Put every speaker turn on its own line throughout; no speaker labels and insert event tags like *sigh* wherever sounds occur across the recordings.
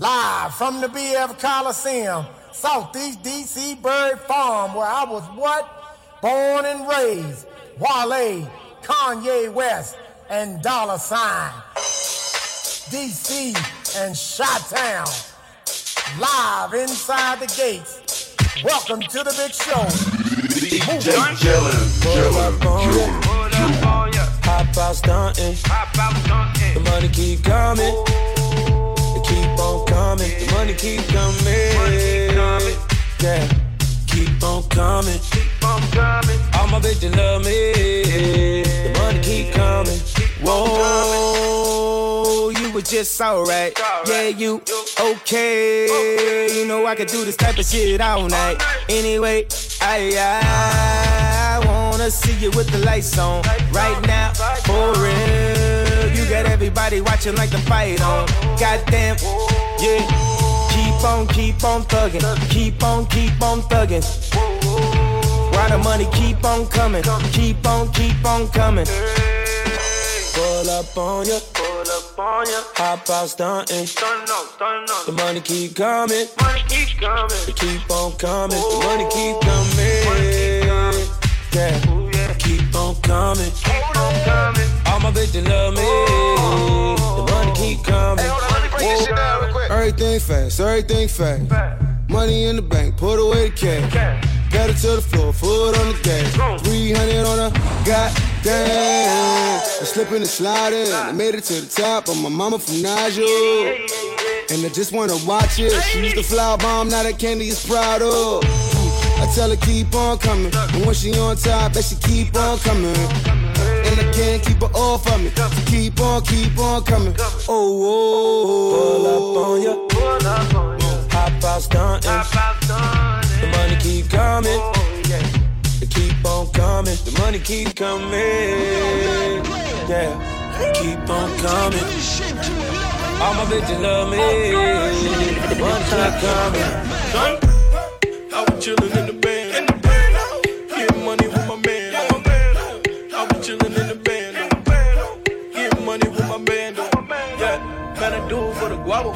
Live from the BF Coliseum, Southeast DC Bird Farm, where I was what? Born and raised. Wale, Kanye West, and Dollar Sign. DC and Chi-Town. Live inside the gates. Welcome to the big show.
DJ Chillin', chillin', chillin'.
Hop out stunting. The money keep coming. It keep coming. Money keep coming. Yeah, keep on coming. Keep on coming. All my bitches love me. The money keep coming. Whoa, you were just alright. Yeah, you okay. You know I could do this type of shit all night. Anyway, I, I wanna see you with the lights on. Right now, for real. You got everybody watching like the fight on. Goddamn, yeah. Keep on, keep on thugging. Keep on, keep on thugging. Why the money keep on coming? Keep on, keep on coming. Pull up on ya.
Pull up on ya.
Hop out stunting.
Stun up, stun up.
The money keep coming.
Money keep coming.
It keep on coming. The money keep
Money keep
coming. Yeah.
Ooh, yeah.
Keep on coming.
Keep on coming.
All my bitches love me. The money keep coming.
Money bring your shit down real quick.
Everything fast, everything fast. Money in the bank, put away the cash.
Okay.
Pedal to the floor, foot on the gas. 300 on the goddamn. I'm slipping and sliding. I made it to the top. I'm my mama from Nigel. And I just wanna watch it. She used to flower bomb, now that candy is proud of. I tell her keep on coming. And when she on top, bet she keep on coming. And I can't keep her off of me. So keep on, keep on coming. Oh, oh.
Pull
oh,
up on ya.
Pull up on ya.
Hop out stunting.
Hop out, stun
The money keep coming.
Oh, yeah.
It keep on coming. The money keep coming. Yeah. Keep on coming. All my bitches love me. Oh, the money keep coming.
I was chillin' in the band.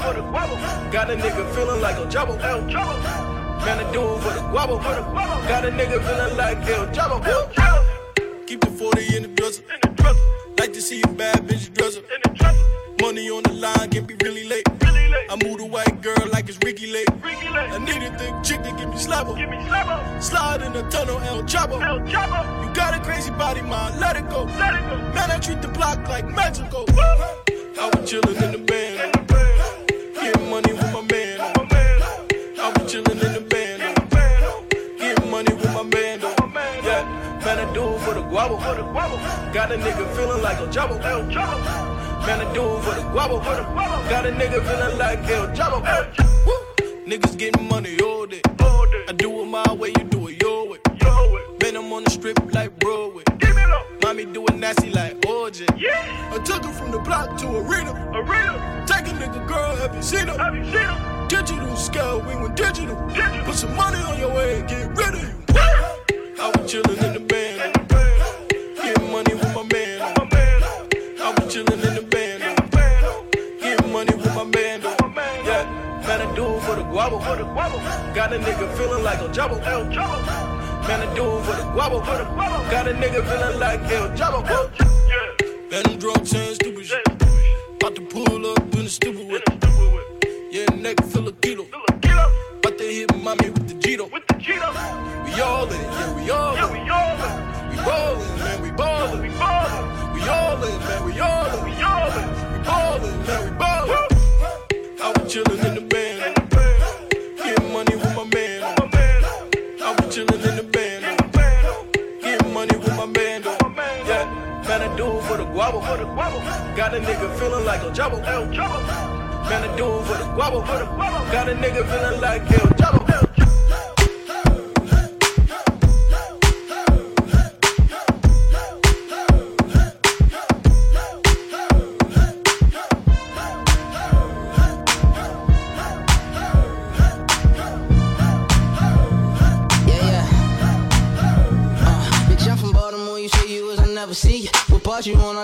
For the guabo. Got a nigga feeling like a jabbo. Man, I do it for the guabo. Got a nigga feeling like El Jabbo. Keep the 40 in the dresser. Like to see a bad bitch dresser. Money on the line can be really late. I move the white girl like it's Ricki Lake. I need a thick chick to give me slapper. Slide in the tunnel, El Chapo. You got a crazy body, man, let it go. Man, I treat the block like magical. I was chillin' in the band. Getting money with my man. I was chillin' in the band. Getting money with my man. Yeah, man, I do it for the guabo. Got a nigga feeling like a jabbo. Man, I do it for the guabo. Got a nigga feeling like El Jabbo. Woo. Niggas getting money all day. I do it my way, you do it your way. Man, I'm on the strip like Broadway. Mommy do it nasty like OJ. I took her from the block to arena. A reader. Take a nigga girl, have you seen her? Digital scale, we went digital. Put some money on your head, get rid of you. I was chillin' in the band. Getting money with my man. I was chillin' in the band. Getting money with my man. Yeah, man, I do it for the guabo. Got a nigga feeling like a jabbo. Man, I do it for the guabo. Got a nigga feeling like El Jabbo. Man, them drugs saying stupid shit. About to pull up in the stupid whip. Yeah, neck full of kilo. About to hit mommy with the Gito. With the Gito. We all in, yeah, we all in. We ballin', man, we ballin'. We all in, man, we all in. We ballin', man, we ballin'. I was chillin' in the band. Money with man. Yeah, man, I do it for the guabo. Got a nigga feeling like a jabbo. Man, I do it for the guabo. Got a nigga feeling like El Jabbo.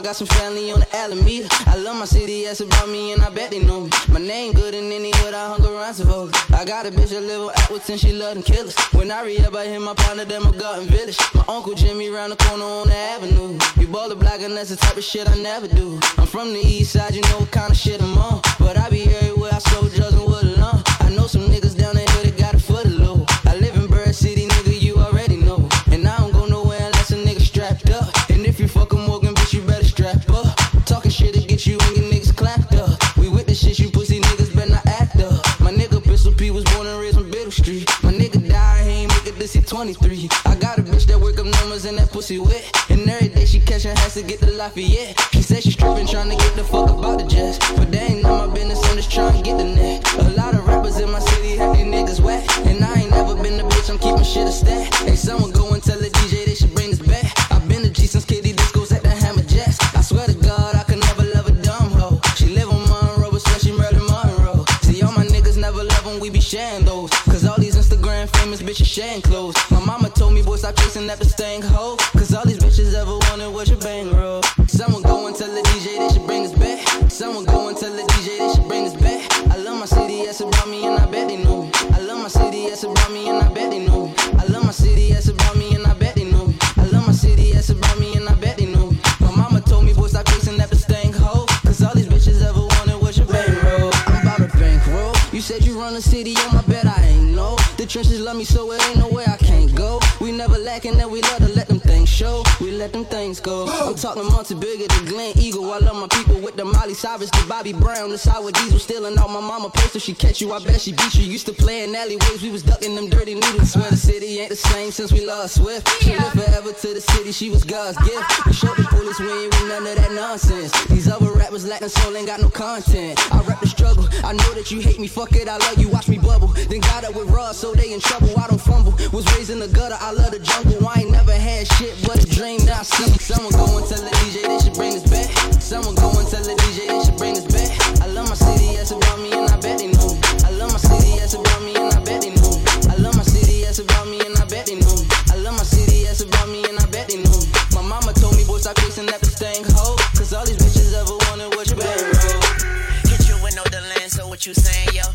I
got some family on the Alameda. I love my city, that's about me, and I bet they know me. My name good in any hood, I hung around supposed. I got a bitch that live on Atwoodson, she love them killers. When I re-up, I hit my partner, them a garden village. My uncle Jimmy round the corner on the avenue. You baller black, and that's the type of shit I never do. I'm from the east side, you know what kind of shit I'm on. But I be everywhere, I slow and wood along. I know some niggas down there, they 23. I got a bitch that work up numbers and that pussy wet. And every day she catchin' has to get the Lafayette. She said she stripping, trying to get the fuck about the jets. But that ain't none my business, I'm just trying to get the net. A lot of rappers in my city have these niggas wet. And I ain't never been the bitch, I'm keeping shit a stat. Hey, someone go and tell the DJ they should bring this back. I've been to G since KD discos at the Hammerjacks. I swear to God, I could never love a dumb hoe. She live on Monroe, but swear she Marilyn Monroe. See, all my niggas never love them, we be sharing those. Bitches sharing clothes. My mama told me, boy, stop chasing after staying hoe. Trenches love me, so it ain't no way I can't go. We never lacking, and we love to let them things show. We let them things go. I'm talking Monty bigger than Glenn Eagle. I love my people with the Molly Cyrus, the Bobby Brown, the sour diesel, stealing all my mama. If she catch you, I bet she beat you. Used to play in alleyways, we was ducking them dirty needles. Swear the city ain't the same since we lost Swift. She lived forever to the city, she was God's gift. We showed the police we ain't with none of that nonsense. These other rappers lacking soul ain't got no content. I rap the struggle. I know that you hate me, fuck it, I love you, watch me bubble. Then got up with Russ, so they in trouble. I don't fumble. Was raised in the gutter, I love the jungle. I ain't never had shit but a dream. Now some, someone go and tell the DJ they should bring us back. Someone go and tell the DJ they should bring us back. I love my city, that's about me, and I bet they know. I love my city, that's about me, and I bet they know. I love my city, that's about me, and I bet they know. I love my city, that's about me, and I bet they know. My mama told me, boy, stop chasing that thing hoe. Cause all these bitches ever wanted was your bankroll.
Hit you with no delay, so what you saying, yo?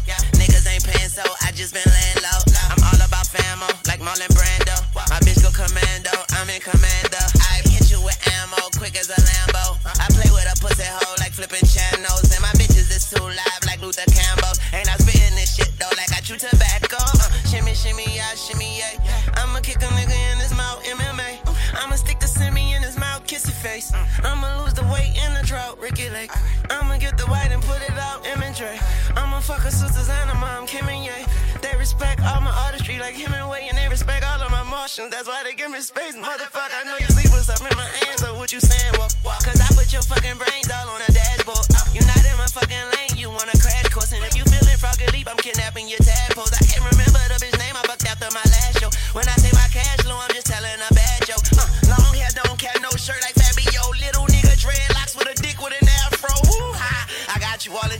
Out, M and Dre. I'ma fuck sisters and her mom, Kim and Ye. They respect all my artistry like Hemingway, and they respect all of my emotions. That's why they give me space, motherfucker. I know you sleep with stuff in my hands, so what you saying? Well, cause I put your fucking brains all on the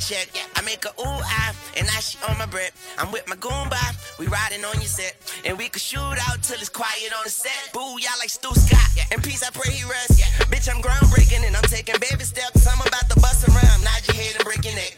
check. I make a ooh ah, and now she on my bread. I'm with my goomba, we riding on your set, and we can shoot out till it's quiet on the set. Boo, y'all like Stu Scott. In peace, I pray he rest. Yeah. Bitch, I'm groundbreaking, and I'm taking baby steps. I'm about to bust around, nod your head and break your neck.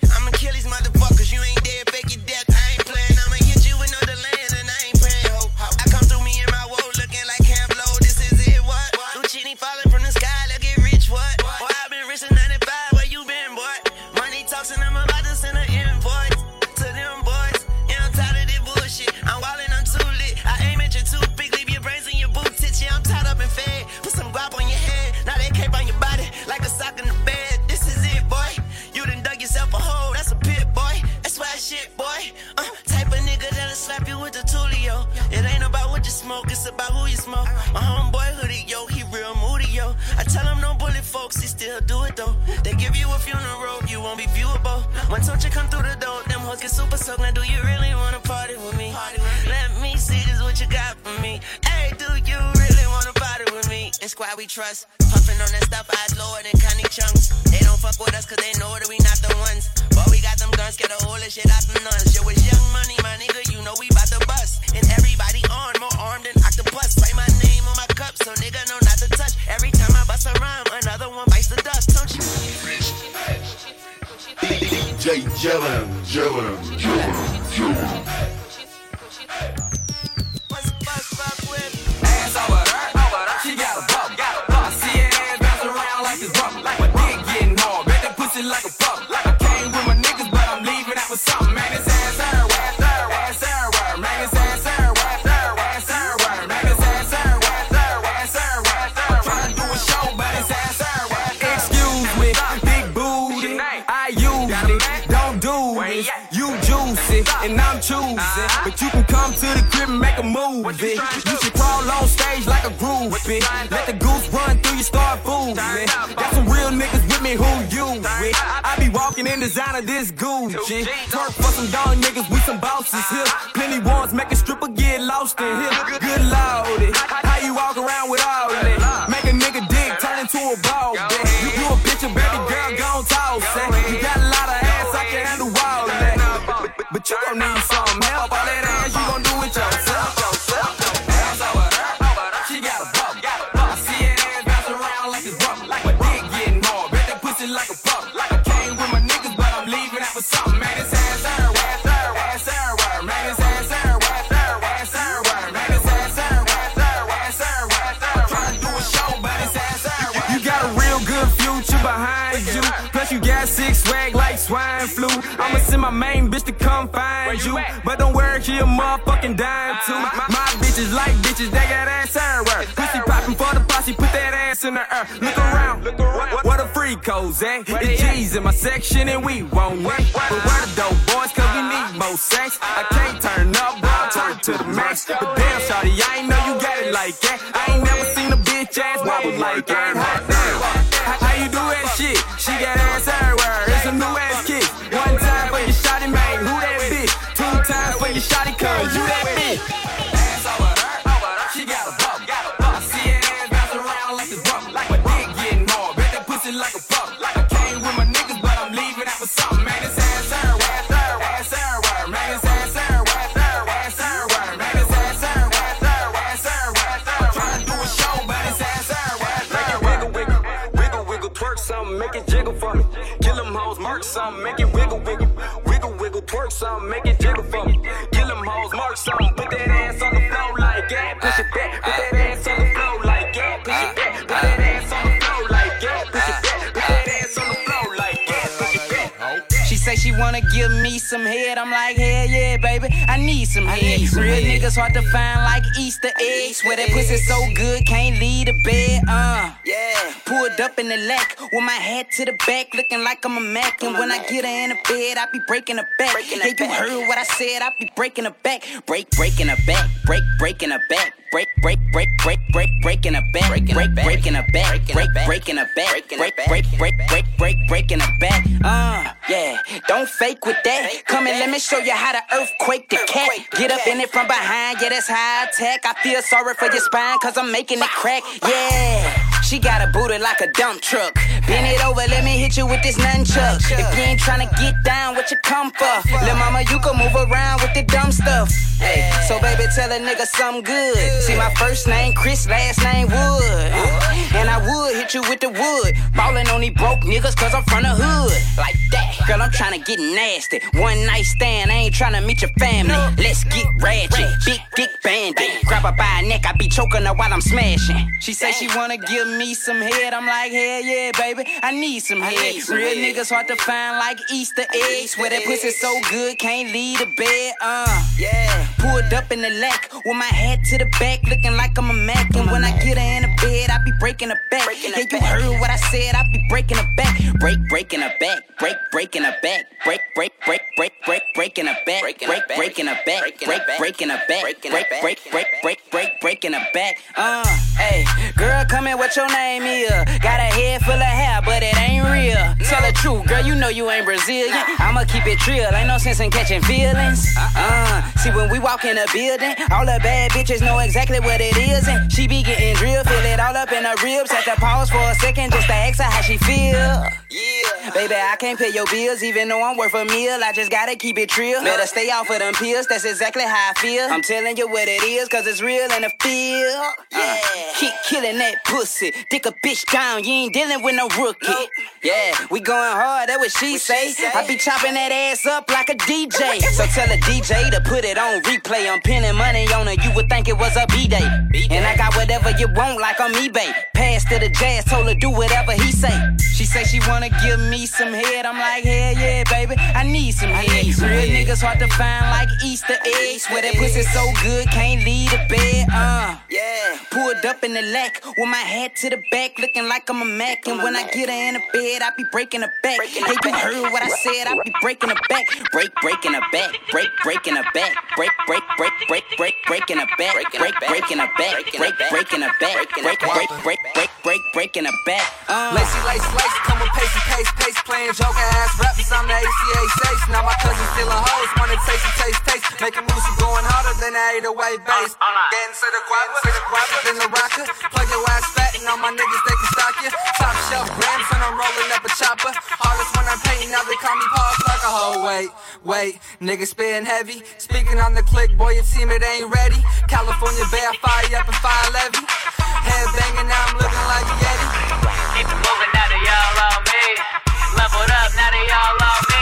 Gon' toss it. She a motherfucking dime too. My bitches like bitches, they got ass everywhere. Pussy popping for the posse, put that ass in the air. Look around, what, what a freak codes at? It's G's in my section and we won't win. But we're the dope boys, cause we need more sex. I can't turn up, but I'll turn to the max. But damn, shawty, I ain't know you got it like that. I ain't never seen a bitch ass wobble like that. Hot damn. How, how you do that shit? She got ass everywhere. Something, make it jiggle for me. Kill them hoes, mark something,
wanna give me some head. I'm like, hell yeah, baby. I need some head. Real niggas hard to find like Easter eggs. Where that pussy so good, can't leave the bed. Uh, yeah. Pulled up in the lack with my hat to the back, looking like I'm a Mac. And when I get her in the bed, I be breaking her back. Yeah, you heard what I said, I be breaking her back. Break, breaking her back. Break, breaking her back. Break, break, break, break, break, breaking her back. Break, breaking her back. Break, breaking her back. Break, break, break, break, break, breaking her back. Uh. Don't fake with that. Come and let me show you how to earthquake the cat. Get up in it from behind. Yeah, that's high tech. I feel sorry for your spine, cause I'm making it crack. Yeah. She got a booty like a dump truck. Bend it over, let me hit you with this nunchuck. If you ain't tryna get down, what you come for? Lil' mama, you can move around with the dumb stuff. Hey, so baby, tell a nigga something good. See, my first name Chris, last name Wood. And I would hit you with the wood. Ballin' on these broke niggas, cause I'm from the hood. Like that. Girl, I'm tryna get nasty. One night stand, I ain't tryna meet your family. Let's get ratchet. Big dick bandit. Grab her by her neck, I be choking her while I'm smashing. She say she wanna give me some head. I'm like, hell yeah, baby. I need some head. Real niggas hard to find like Easter eggs. Where that pussy so good, can't leave the bed. Uh, yeah. Pulled up in the lack with my head to the back, looking like I'm a Mac. And when I get her in the bed, I be breaking her back. Yeah, you heard what I said, I be breaking her back. Break, breaking her back. Break, breaking her back. Break, break, break, break, break, breaking her back. Break, breaking her back. Break, breaking her back. Break, break, break, break, break, breaking her back. Uh, hey, girl, come in, what your name is? Got a head full of hair, but it ain't real. Tell the truth, girl, you know you ain't Brazilian. I'ma keep it real, ain't no sense in catching feelings. Uh, uh. see when we walk in a building, all the bad bitches know exactly what it is, and she be getting drilled, feel it all up in her ribs. Have to pause for a second just to ask her how she feel. Yeah. Baby, I can't pay your bills, even though I'm worth a meal. I just gotta keep it real. Better stay off of them pills, that's exactly how I feel. I'm telling you what it is, cause it's real in the field. Yeah. keep killing that pussy. Dick a bitch down, you ain't dealing with no rookie. Yeah, we going hard, that what she, say. I be chopping that ass up like a DJ. so tell a DJ to put it on replay. I'm pinning money on her, you would think it was a B-Day. And I got whatever you want, like on eBay. Pass to the jazz, told her do whatever he say. She say she wanna give me some head. I'm like, hell yeah, baby, I need some head. Real niggas hard to find like Easter eggs. Where that pussy so good, can't leave the bed. Uh. Pulled up in the lack with my hat to the back, looking like I'm a Mac. And when I get her in the bed, I be breaking her back. Hey, you heard what I said? I be breaking her back. Break, breaking her back. Break, breaking her back. Break, break, break, break, break, breaking her back. Break, breaking her back. Break, breaking her back. Break, break, break, break, break, breaking her back. Uh.
Lacy, lace, lace, come with pace, pace, pace, playing joker ass rappers. I'm the ACA safe. Now my cousin still a hoes, wanna taste taste, taste. Making moves, going harder than the 808 bass. Getting to the guapa, to the guapa, then the rocker. Plug your ass fat and all my niggas they can stock you. Top shelf grams and I'm rolling up a chopper. Hardest when I'm painting, now they call me Paul a hoe. Wait, wait, niggas spitting heavy. Speaking on the click, boy, your team it ain't ready. California Bear, fire up and fire levy. Head banging, now I'm looking like a Yeti.
Keep it moving, now they all on me. Leveled up, now they all on me.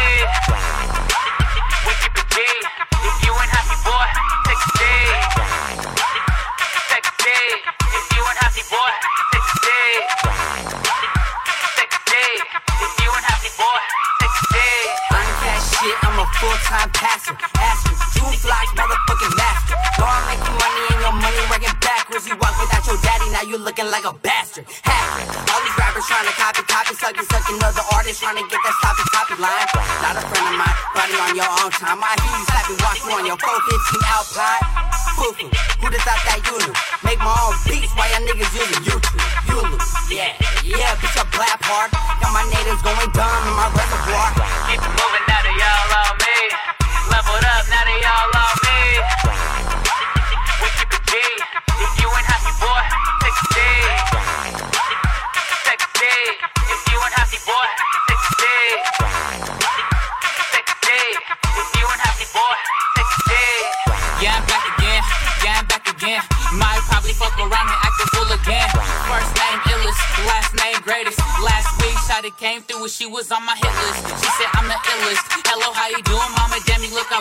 Full-time passer. Ask me, June Flock's motherfucking master. I'm making money and your money working backwards. You walk without your daddy, now you looking like a bastard. Hacker. All these trying to copy, copy, sucking, sucking other artists trying to get that sloppy, sloppy line. Not a friend of mine, running on your own time. I hear you slapping, watch you on your 415 Alpine. Foo-foo, who'd have thought that you knew? Make my own beats while y'all niggas using YouTube. You lose, yeah, yeah, bitch, I blap hard. Got my natives going dumb in my reservoir.
Keep it moving, now they all on me. Leveled up, now they all on me.
She was on my hit list. She said I'm the illest. Hello, how you doing, mama? Damn, you look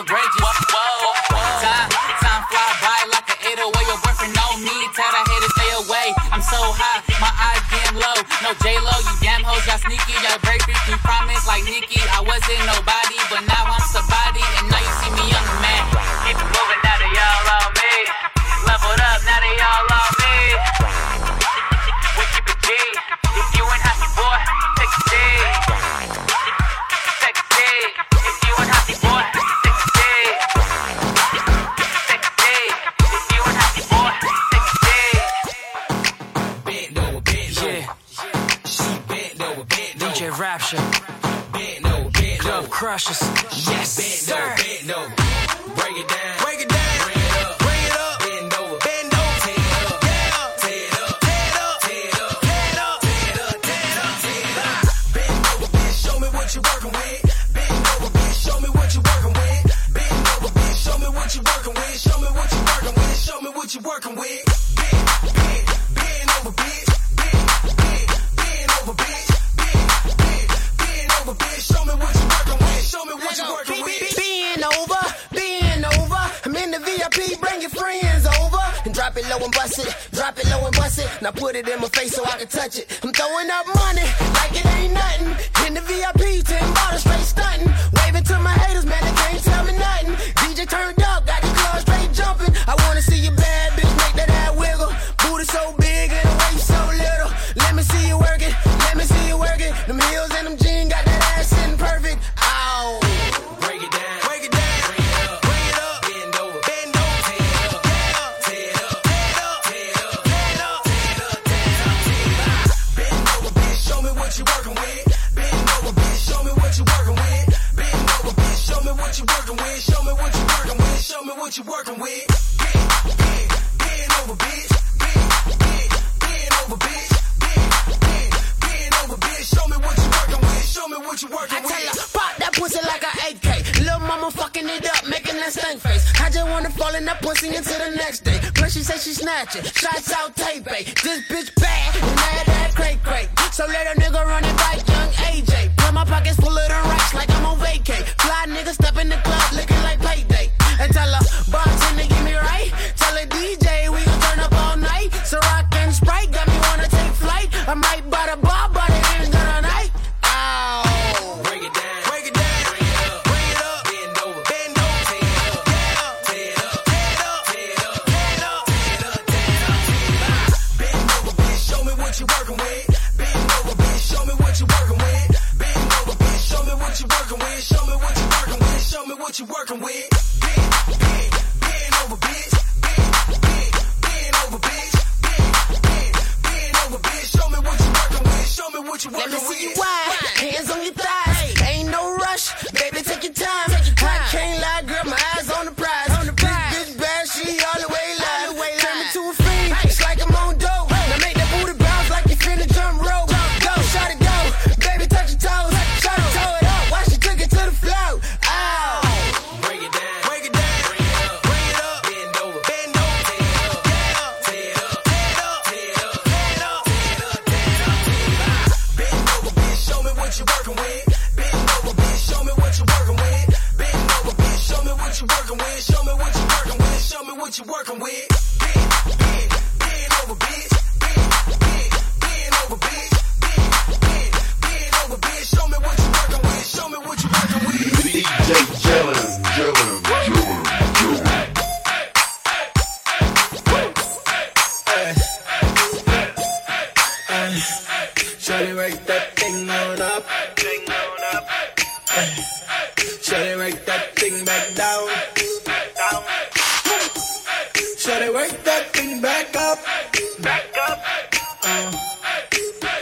what you working
I
with.
tell her, pop that pussy like a AK. Little mama fucking it up, making that stank face. I just wanna fall in that pussy until the next day. Plus she say she snatching, shots out tape. This bitch bad, and mad that cray cray. So let a nigga run it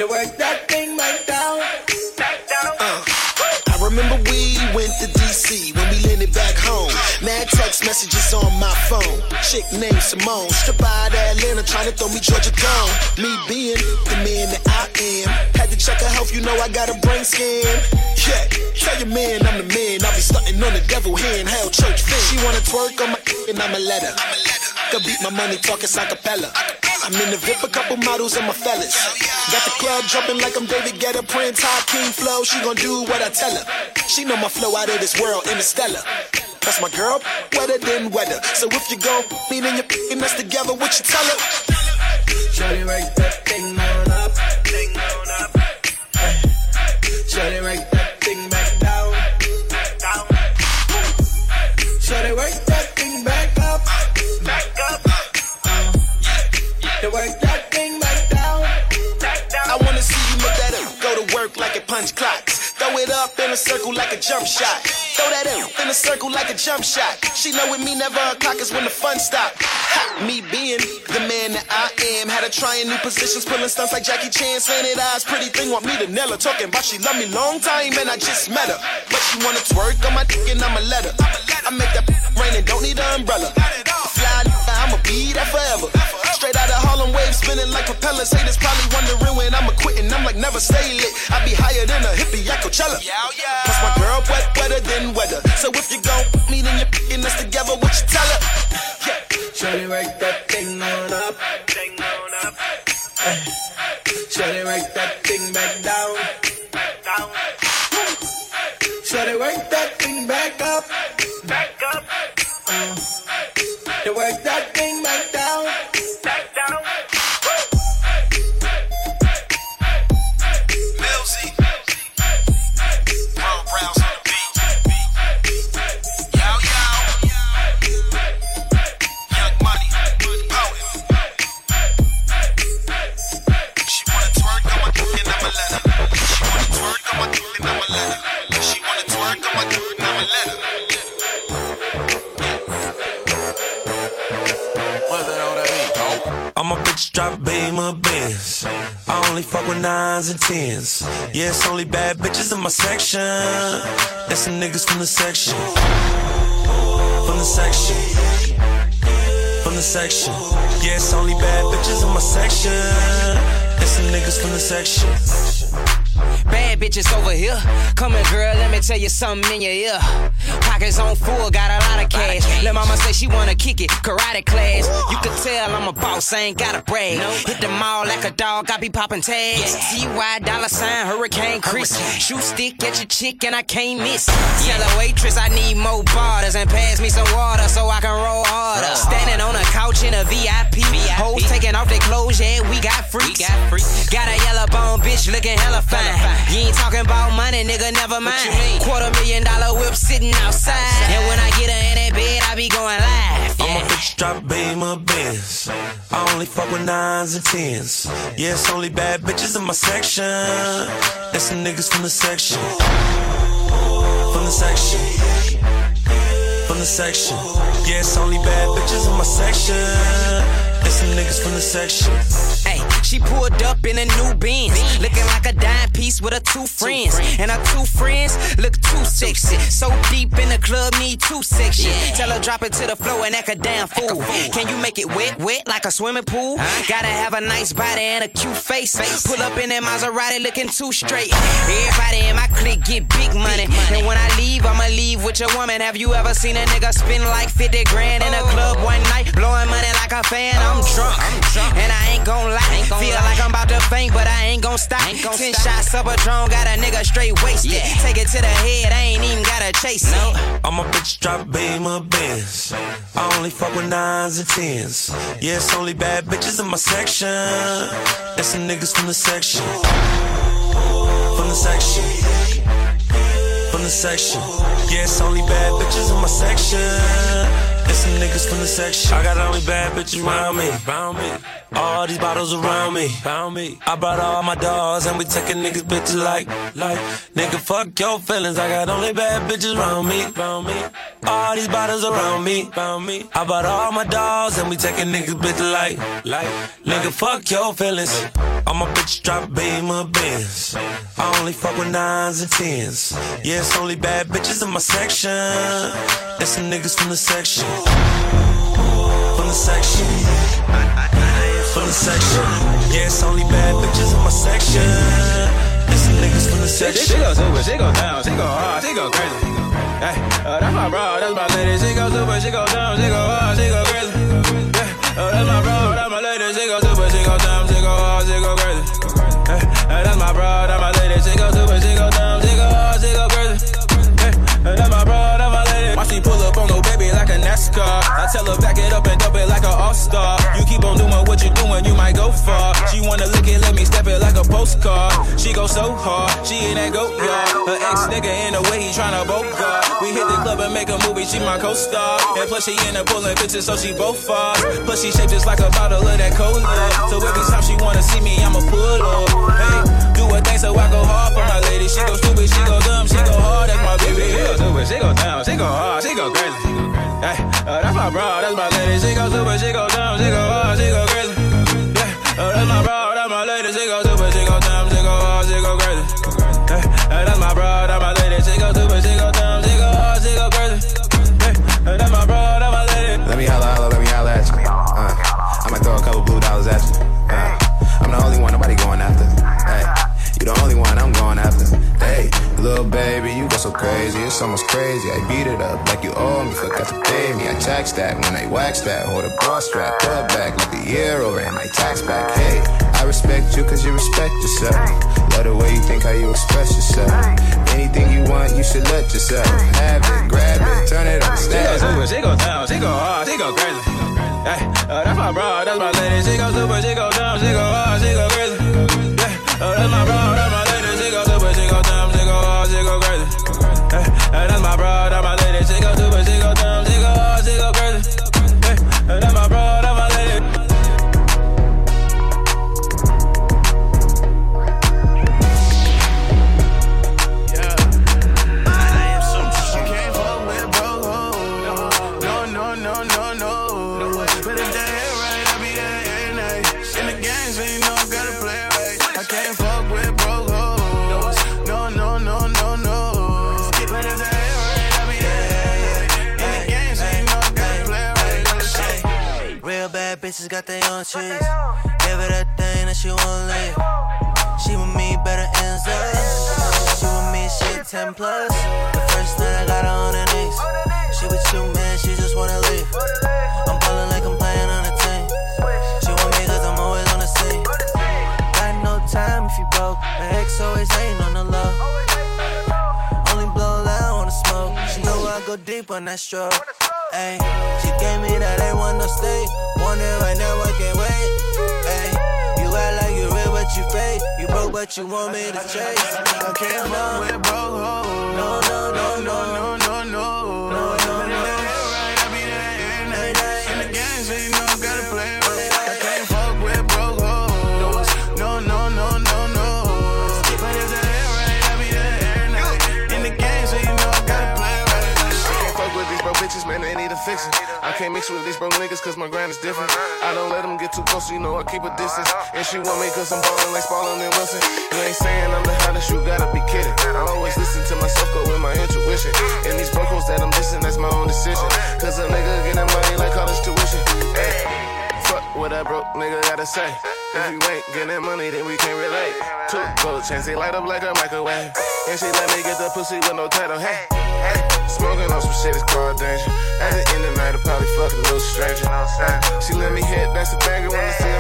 you
work that thing back down. Uh,
I remember we went to DC when we landed back home. Mad text messages on my phone. Chick named Simone, strip out of Atlanta, trying to throw me Georgia down. Me being the man that I am, had to check her health, you know I got a brain scan. Yeah, tell your man I'm the man. I'll be stunting on the devil hand, hell church fan. She wanna twerk on my and I'ma let her. Could beat my money talking acapella. I'm in the VIP, a couple models and my fellas. Got the club jumping like I'm David Guetta, Prince, High King Flow. She gon' do what I tell her. She know my flow out of this world, interstellar. That's my girl, wetter than weather. So if you gon' me and you and together, what you tell her?
Shawty work that thing on up. Thing on You work that thing back down.
I wanna see you make that up. Go to work like it punch clocks. Throw it up in a circle like a jump shot. Throw that up in a circle like a jump shot. She know with me never a clock is when the fun stop. Ha, me being the man that I am. Had her trying new positions, pulling stunts like Jackie Chan. It eyes, pretty thing want me to her. Talking about she love me long time and I just met her. But she wanna twerk on my dick and I'ma let her. I make that *laughs* rain and don't need an umbrella. Fly, I'ma be that forever. Straight out of Harlem waves, spinning like propellers. Haters probably wondering when I'm a and I'm like never stay lit. I be higher than a hippie at Coachella. Plus my girl wet, wetter than weather. So if you gon' me, then you're picking us together. What you tell her? Yeah.
Shawty work that thing on up. Thing on up. Shawty work that thing back down. Back down. Shawty work that thing back up. Back up. Uh, you work that thing
With nines and tens. Yeah, it's only bad bitches in my section. And some niggas from the section. From the section. From the section. Yeah, it's only bad bitches in my section. And some niggas from the section.
Bad bitches over here. Come here, girl, let me tell you something in your ear. Pockets on full, got a lot of cash. Let mama say she wanna kick it, karate class. You could tell I'm a boss, I ain't gotta brag. Hit the mall like a dog, I be popping tags. T-Y dollar sign, Hurricane Chris. Shoot stick at your chick and I can't miss. Tell the waitress I need more borders and pass me some water so I can roll harder. Standing on a couch in a VIP. Hoes taking off their clothes, yeah, we got freaks. Got a yellow bone bitch looking hella fine. You ain't talking about money, nigga, never mind. Quarter million dollar whip sitting outside. And when I get her in that bed, I be going live.
I'm a bitch drop beam Benz. I only fuck with nines and tens. Yeah, it's only bad bitches in my section. And some niggas from the section. From the section. From the section. Yeah, it's only bad bitches in my section. And some niggas from the section.
She pulled up in a new Benz, looking like a dime piece with her two friends. And her two friends look too sexy. So deep in the club, need two sections. Tell her drop it to the floor and act a damn fool. Can you make it wet, wet like a swimming pool? Gotta have a nice body and a cute face. Pull up in that Maserati looking too straight. Everybody in my clique get big money. And when I leave, I'ma leave with your woman. Have you ever seen a nigga spend like 50 grand in a oh. club one night? Blowing money like a fan, I'm oh. drunk. And I ain't gon' lie. Feel like I'm about to faint, but I ain't gon' stop. Ten shots of Patron, got a nigga straight wasted. Take it to the head, I ain't even gotta chase it.
I'm a bitch drop beam a Benz. I only fuck with nines and tens. Yeah, it's only bad bitches in my section. And some niggas from the section. From the section. From the section. Yeah, it's only bad bitches in my section. And some niggas from the section. I got only bad bitches around me. Around me. All these bottles around me. Around me. I brought all my dogs and we taking niggas bitches like, like, nigga, fuck your feelings. I got only bad bitches around me. Around me. All these bottles around me. Around me. I brought all my dogs and we taking niggas bitches like, like, nigga, fuck your feelings. I'm a bitch drop beam a Benz. I only fuck with nines and tens. Yeah, it's only bad bitches in my section. And some niggas from the section. From the section. From the section. Yeah, it's only bad bitches in my section. And some niggas from the
She,
section.
she go super, she go down, she go hard, she go crazy. Hey, uh, that's my bro, that's my lady. She go super, she go down, she go hard, she go crazy. Yeah, uh, that's my bro, that's my lady. She go super, she go down, she go hard, she go crazy. Hey, uh, that's my bro, that's my lady. She go super, she go down, she pull up on no baby like a NASCAR? I tell her back it up and dump it like an all-star. You keep on doing what you doing, you might go far. She wanna lick it, let me step it like a postcard. She go so hard, she in that goat yard. Her ex nigga in the way, he tryna bogart. We hit the club and make a movie, she my co-star. And plus she in the pulling bitches, so she both far. Plus she shaped just like a bottle of that cola. So every time she wanna see me, I'ma pull up. Hey, do a thing so I go hard for my lady. She go stupid, she go dumb, she go hard, that's my baby. She go stupid, she go down, she go hard, she go crazy. Hey, uh, that's my bro, that's my lady. She go stupid, she go down, she go hard, she go crazy. Yeah, uh, that's my bro,
little baby, you go so crazy, it's almost crazy. I beat it up like you owe me, forgot to pay me. I tax that when I wax that, hold a bra strap, pull back like a year over and I tax back. Hey, I respect you cause you respect yourself. Love the way you think, how you express yourself. Anything you want, you should let yourself have it, grab it, turn it up,
She go super, she go down, she go hard, she go crazy. Hey, uh, that's my bro, that's my lady. She go super, she go down, she go hard, she go crazy. Yeah, uh, that's my bro, that's my lady. She go super, she go down, that's my bro, that's my lady. She go super, she
bitches got their own cheese. Give her that thing that she won't leave. She with me, better answer. She with me, she a 10 plus. The first night I got her on her knees. She with you, man, she just wanna leave. I'm ballin' like I'm playing on a team. She want me cause I'm always on the scene. Got no time if you broke. My ex always ain't on the low. Only blow loud on the smoke. She know I go deep on that stroke. Ayy, she gave me that A1 no stay. Want right now, I can't wait. Ayy, you act like you real, but you fake. You broke, but you want me to chase. I can't fuck with broke hoes. No, no, no, no, no. No,
I can't
mix with these broke niggas cause my grind is different. I don't let them get too close, so you know I keep a distance. And she want me cause I'm ballin' like Spalding and Wilson. You ain't saying I'm the hottest, you gotta be kidding. I always listen to myself, go with my intuition. And these broke hoes that I'm dissing, that's my own decision. Cause a nigga getting money like college tuition. Hey, fuck what that broke nigga gotta say. If you ain't getting money, then we can't relate. Two gold chains, they light up like a microwave. And she let me get the pussy with no title. Hey, hey. Smoking on some shit is called danger. At the end of the night, I probably fuck a little stranger. She let me hit, that's a banger. Wanna see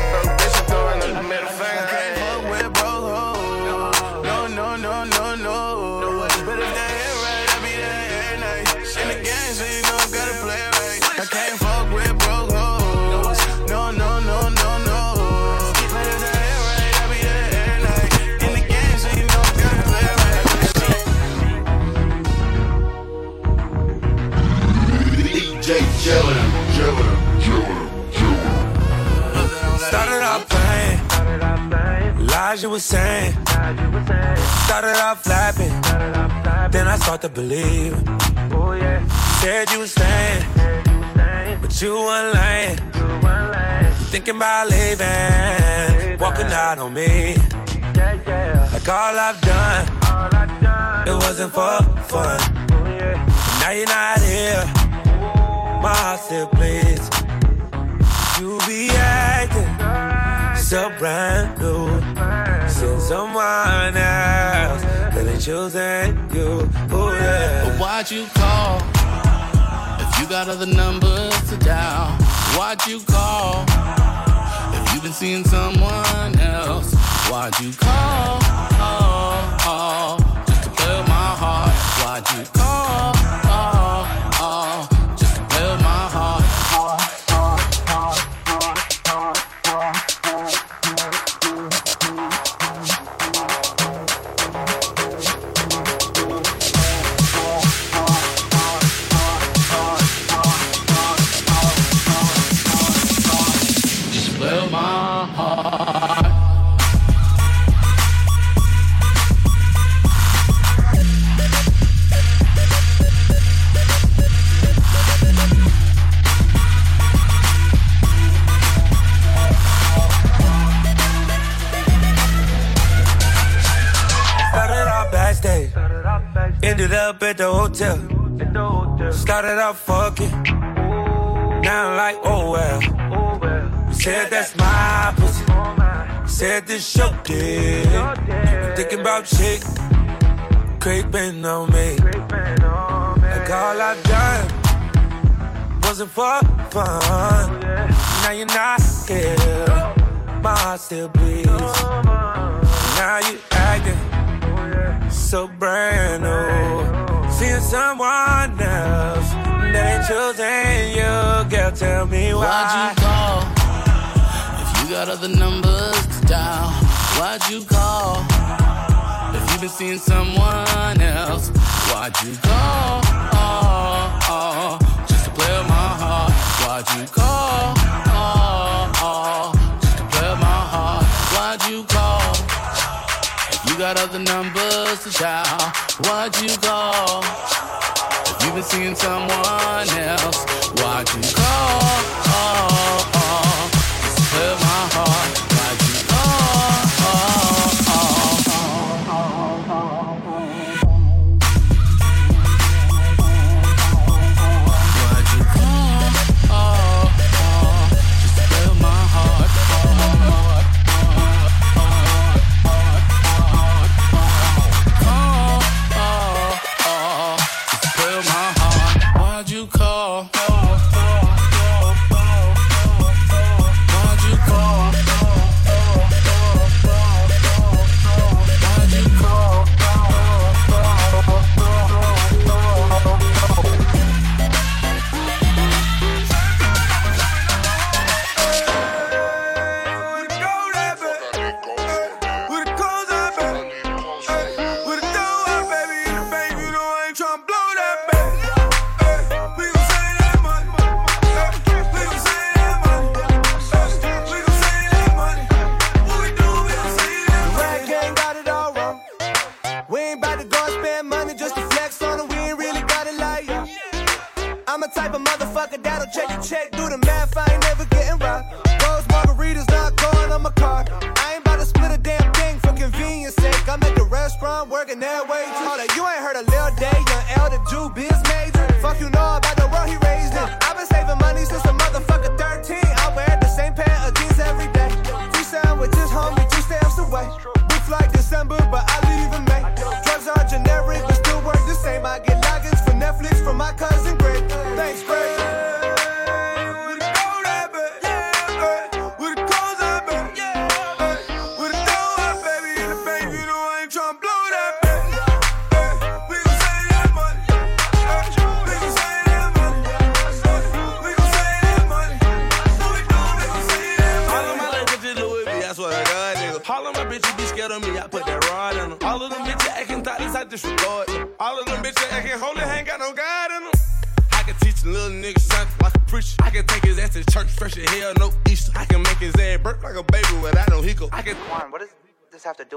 Elijah was saying. Started off flapping. Then I start to believe. Said you was staying. But you weren't lying. Thinking about leaving. Walking out on me. Like all I've done. It wasn't for fun. Now you're not here. My heart still bleeds. You be acting so brand new. Someone else that ain't choosing you. Oh yeah.
But why'd you call? If you got other numbers to dial, why'd you call? If you've been seeing someone else, why'd you call? Oh, oh, just to with my heart. Why'd you call? Just play with my heart.
Started off backstage. Ended up at the hotel. Started off fucking. Said that's my pussy. Said this show did. I'm thinking about shit. Creeping on me. Like all I've done wasn't for fun. Now you're not here. My heart still bleeds. Now you acting so brand new. Seeing someone else that ain't choosing you, girl. Tell me why.
Why'd you call? You got other numbers to dial, why'd you call? If you've been seeing someone else, why'd you call? Oh, oh, just to play with my heart. Why'd you call? Oh, just to play with my heart. Why'd you call? If you got other numbers to dial, why'd you call? If you've been seeing someone else, why'd you call? To my heart.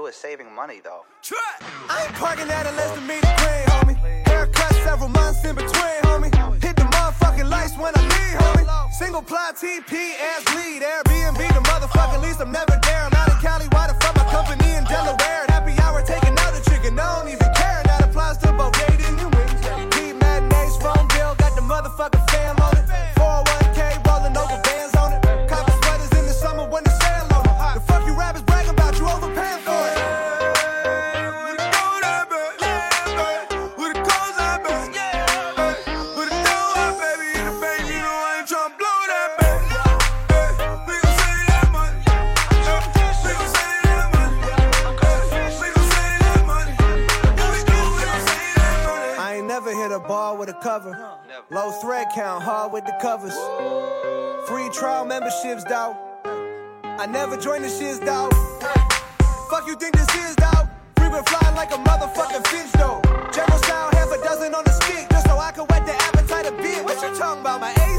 was saving money
though.
count hard with the covers. Free trial memberships, though. I never joined the shiz, though. Fuck you think this is, though? Free been flying like a motherfucking finch, though. General style, half a dozen on the stick, just so I can whet the appetite a bit. What you talking about, my
age?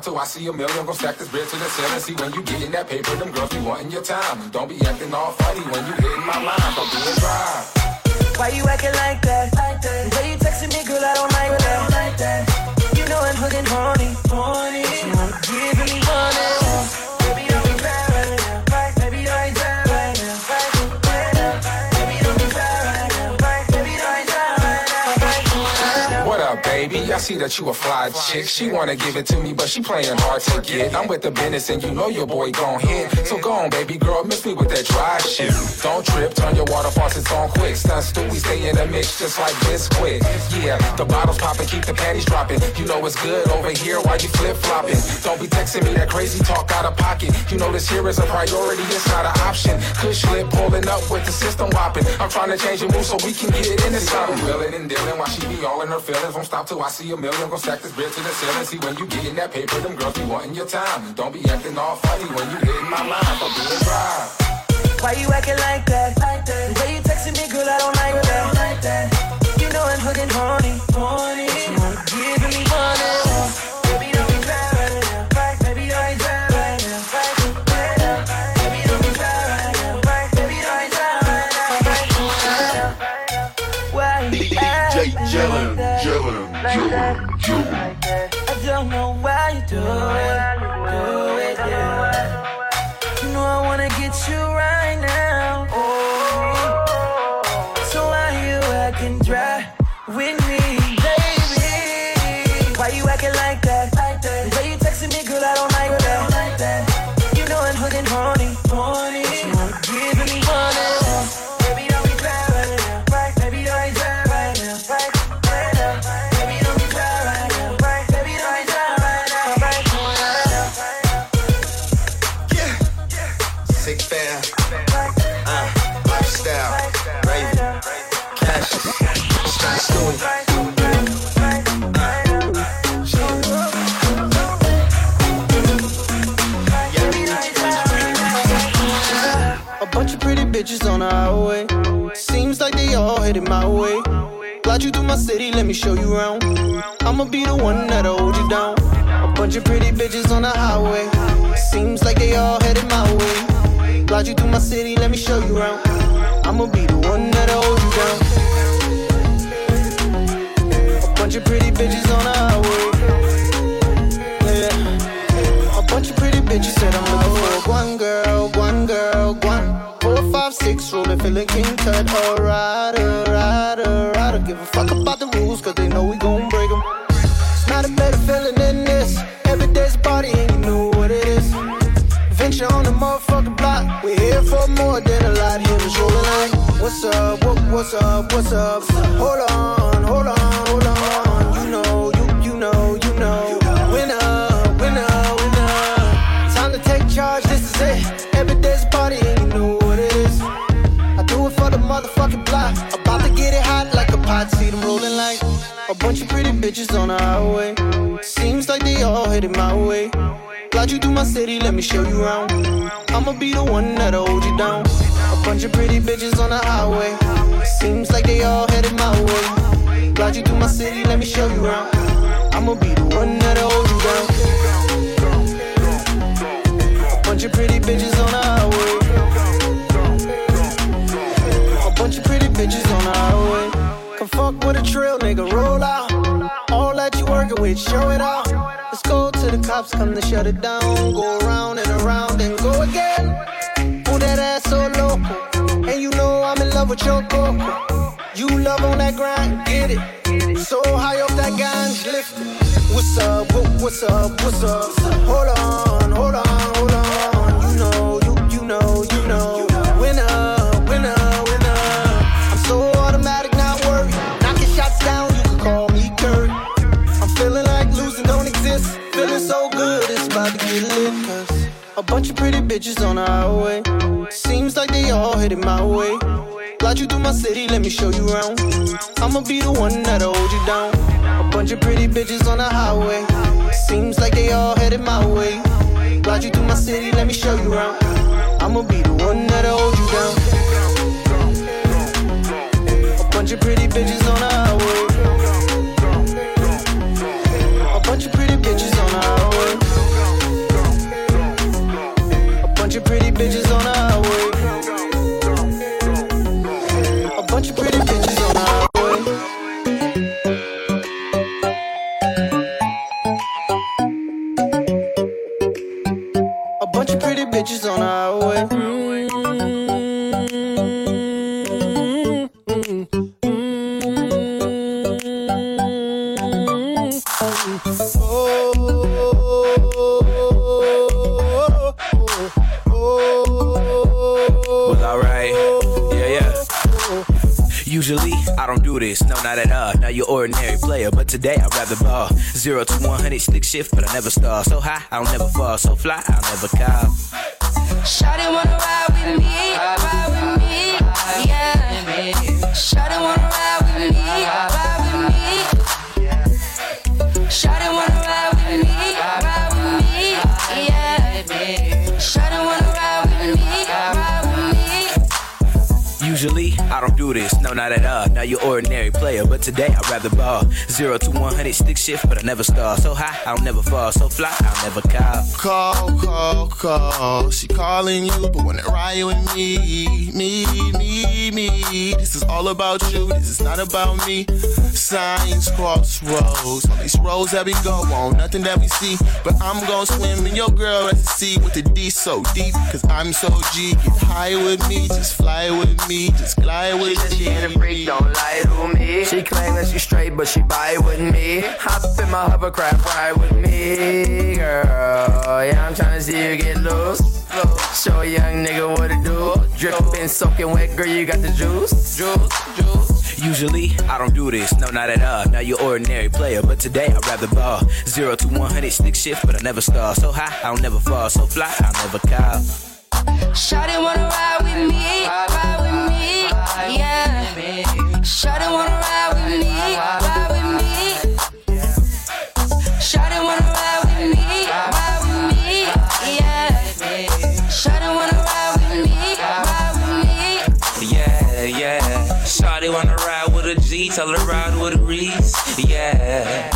out
till I see a million. Go stack this bread to the ceiling. See when you get in that paper, them girls be wanting your time. Don't be acting all funny when you hitting my line. Don't do it dry.
Why you acting like that? Like that. Why you texting me, girl? I don't like, that. I don't like that. You know I'm fucking horny, horny.
See that you a fly chick. She wanna give it to me, but she playing hard to get. I'm with the business and you know your boy gon' hit. So go on, baby girl, miss me with that dry shit. Don't trip, turn your water faucets on quick. Stun Stewie, stay in the mix just like this Bisquick. Yeah, the bottles popping, keep the panties dropping. You know it's good over here while you flip flopping. Don't be texting me that crazy talk out of pocket. You know this here is a priority, it's not an option. Kush slip pulling up with the system whopping. I'm trying to change the move so we can get it into something. Willing and dealing while she be all in her feelings. Won't stop till I see a million. Gonna stack this bread to the ceiling. See when you getting that paper, them girls be wanting your time. Don't be acting all funny when you hitting my line. Don't be a.
Why you acting like that? Like that. The way you texting me, girl, I don't like that. Like that. You know I'm hooking horny. Horny. You wanna give me money.
Bitches on the highway. Seems like they all headed my way. Glide you through my city, let me show you around. I'ma be the one that'll hold you down. A bunch of pretty bitches on the highway. Seems like they all headed my way. Glide you through my city, let me show you around. I'ma be the one that'll hold you down. A bunch of pretty bitches on the highway. Yeah. A bunch of pretty bitches said I'm looking for one girl, one girl, one. Six, rolling, feeling king cut. Alright, alright, alright. Don't give a fuck about the rules, cause they know we gon' break them. It's not a better feeling than this. Every day's a party and you know what it is. Venture on the motherfucking block. We're here for more than a lot. Here is rolling like, what's up, what, what's up, what's up? Hold on, hold on. Bitches on the highway. Seems like they all headed my way. Glide you through my city, let me show you around. I'ma be the one that'll hold you down. A bunch of pretty bitches on the highway. Seems like they all headed my way. Glide you through my city, let me show you around. I'ma be the one that'll hold you down. A bunch of pretty bitches on the highway. A bunch of pretty bitches on the highway. Come fuck with a trail, nigga, roll out. Working with, show it out. Let's go to the cops, come to shut it down. Go around and around and go again. Pull that ass so local. And you know I'm in love with your coco. You love on that grind, get it. So high off that ganj, lift it. What's up, what, what's up, what's up? Hold on, hold on, hold on. Bitches on the highway. Seems like they all headed my way. Glide you through my city, let me show you around. I'ma be the one that'll hold you down. A bunch of pretty bitches on the highway. Seems like they all headed my way. Glide you through my city, let me show you around. I'ma be the one that'll hold you down. A bunch of pretty bitches on the highway. A bunch of pretty bitches on the highway. Bunch of pretty bitches on. A
ordinary player, but today I'd rather ball. Zero to 100, stick shift, but I never stall. So high, I'll never fall. So fly, I'll never call.
Shawty wanna ride
you're ordinary player, but today I'd rather ball. Zero to 100, stick shift, but I never stall. So high, I'll never fall. So fly, I'll never call.
Call, call, call. She calling you, but wanna ride with me, me, me, me. This is all about you. This is not about me. Signs, crossroads. All these roads that we go on, nothing that we see. But I'm gonna swim in your girl at the sea with the D so deep. Cause I'm so G. Get high with me, just fly with me, just glide with me.
She ain't a freak, don't lie to me. She claim that she straight, but she buy with me. Hop in my hovercraft, ride with me, girl. Yeah, I'm tryna see you get loose. Show a young nigga what to do. Drippin', soaking wet, girl, you got the juice. Juice, juice.
Usually, I don't do this, no, not at all. Now you're ordinary player, but today I'd rather ball. Zero to 100, stick shift, but I never stall. So high, I'll never fall. So fly, I'll never call.
Shawty wanna ride with me, ride with me, yeah. Shawty wanna ride
tell her ride with a. Yeah.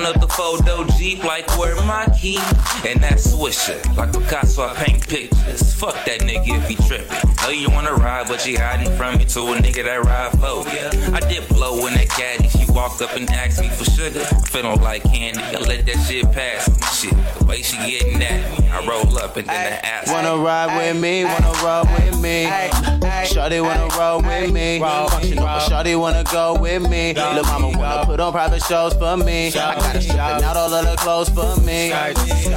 Fogging up the photo Jeep like where my key. And that swisher, like Picasso, I paint pictures. Fuck that nigga if he trippin'. Know you wanna ride, but you hiding from me to a nigga that ride for yeah. I did blow in that caddy. She walked up and asked me for sugar. Feeling like candy. I let that shit pass. Shit, the way she getting at me, I roll up and then I ask.
Wanna ride with me, wanna roll with me. Shawty wanna roll with me. Functional, but Shawty wanna go with me. Lil' mama wanna put on private shows for me. I gotta strippin' out all of the clothes for me.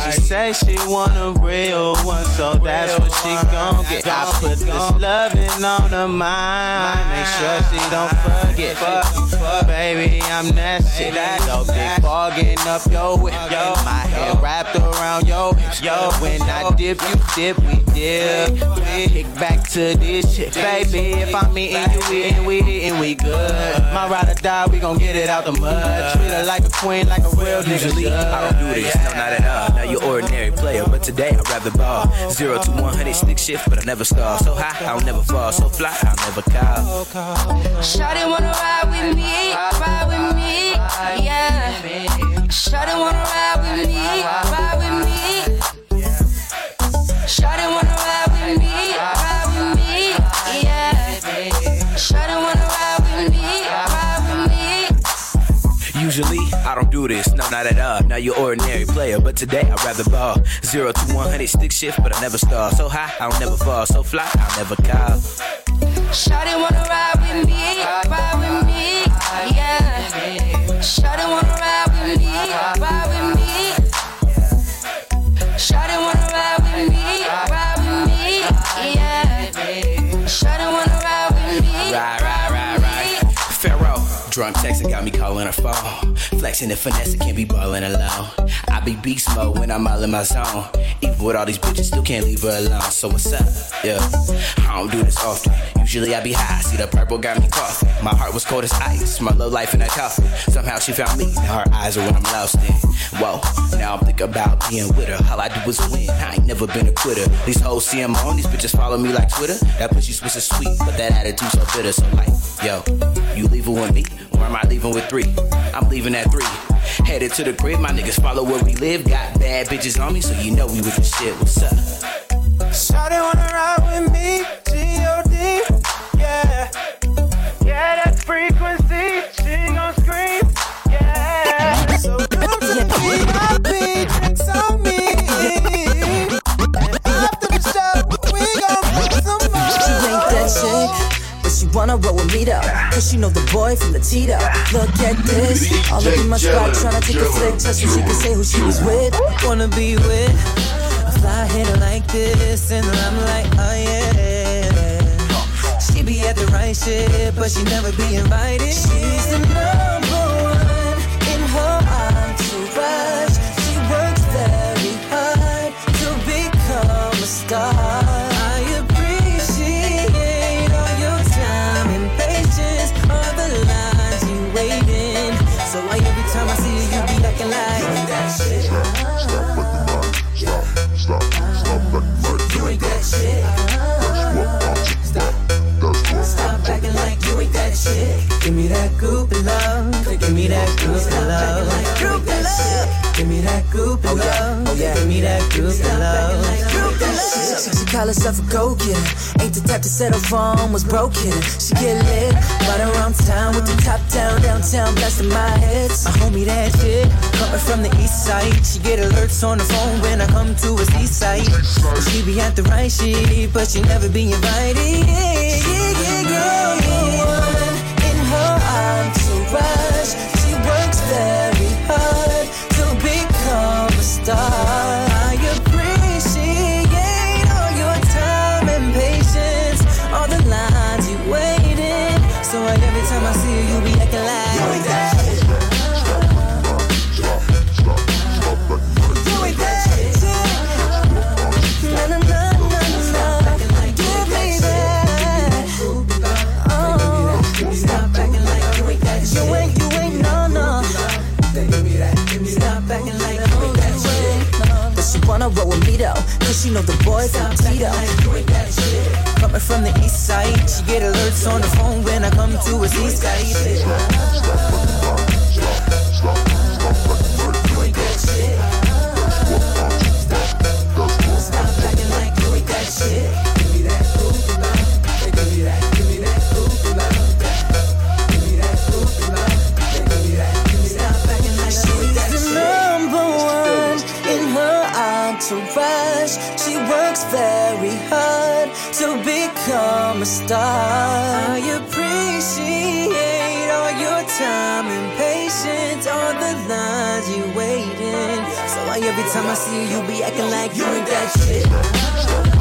She say she want a real one, so that's what she gon' get. I put this loving on her mind. Make sure she don't forget. Baby, I'm that shit. So big fogging up your whip. My hair wrapped around hips. Yo, when I dip, you dip, we dip. Kick back to this shit, baby. If I'm eating you, eating, we eating, we good. My ride or die, we gon' get it out the mud. Treat her like a queen, like a real nigga.
Usually, I don't do this, no, not at all. Now you're ordinary player, but today I'd rather ball. Zero to 100, stick shift, but I never stall. So high, I'll never fall. So fly, I'll never call.
Shawty wanna ride with me, ride with me, yeah. Shawty wanna ride with me, ride with me.
Do this, no, not at all. Now you're ordinary player, but today I'd rather ball. Zero to 100, stick shift, but I never stall. So high, I'll never fall. So fly, I'll never call.
Shawty wanna ride with me, ride
Drunk texting got me calling her phone. Flexing and finessing can't be ballin' alone. I be beast mode when I'm all in my zone. Even with all these bitches, still can't leave her alone. So what's up? Yeah, I don't do this often. Usually I be high, see the purple got me coughing. My heart was cold as ice, my low life in a coffin. Somehow she found me, now her eyes are what I'm lost in. Whoa, now I'm thinking about being with her. All I do is win, I ain't never been a quitter. These hoes see I'm on, these bitches follow me like Twitter. That pussy switch is sweet, but that attitude so bitter. So like, yo, you leaving with me, or am I leaving with three? I'm leaving at three. Headed to the crib, my niggas follow where we live. Got bad bitches on me, so you know we with the shit. What's up?
Shawty wanna ride with me, yeah. Yeah, that's frequency, she gon' scream, yeah. So come to the VIP, drinks on me. And after the show, we gon' put some more.
She ain't that chick, but she wanna roll with me though. Cause she know the boy from the Tito. Look at this, all up in my spot tryna take a flick just so she can say who she was with. Wanna be with a fly hitter like this, and I'm like, oh yeah. Be
at the right shit, but she never be invited. She's the number one in her entourage. She works very hard to become a star. I appreciate all your time and patience, all the lines you waiting. So why every time I see you, you be acting like that shit? You love. Give me that goopy love. Goopy love. Give me that goopy love. Give me that goopy love. She call herself a go-getter. Ain't the type to settle for almost broke hitter. She get lit, right around town with the top down, downtown, blasting my hits. My homie that shit, coming from the east side. She get alerts on the phone when I come to a east side. She be at the right shit, but she never be invited. Yeah, yeah, yeah, yeah. One in her entourage, she works know the boy from Tito. Coming from the east side, she get alerts on the phone when I come to a east side. Every time I see you, you be acting like you ain't that shit?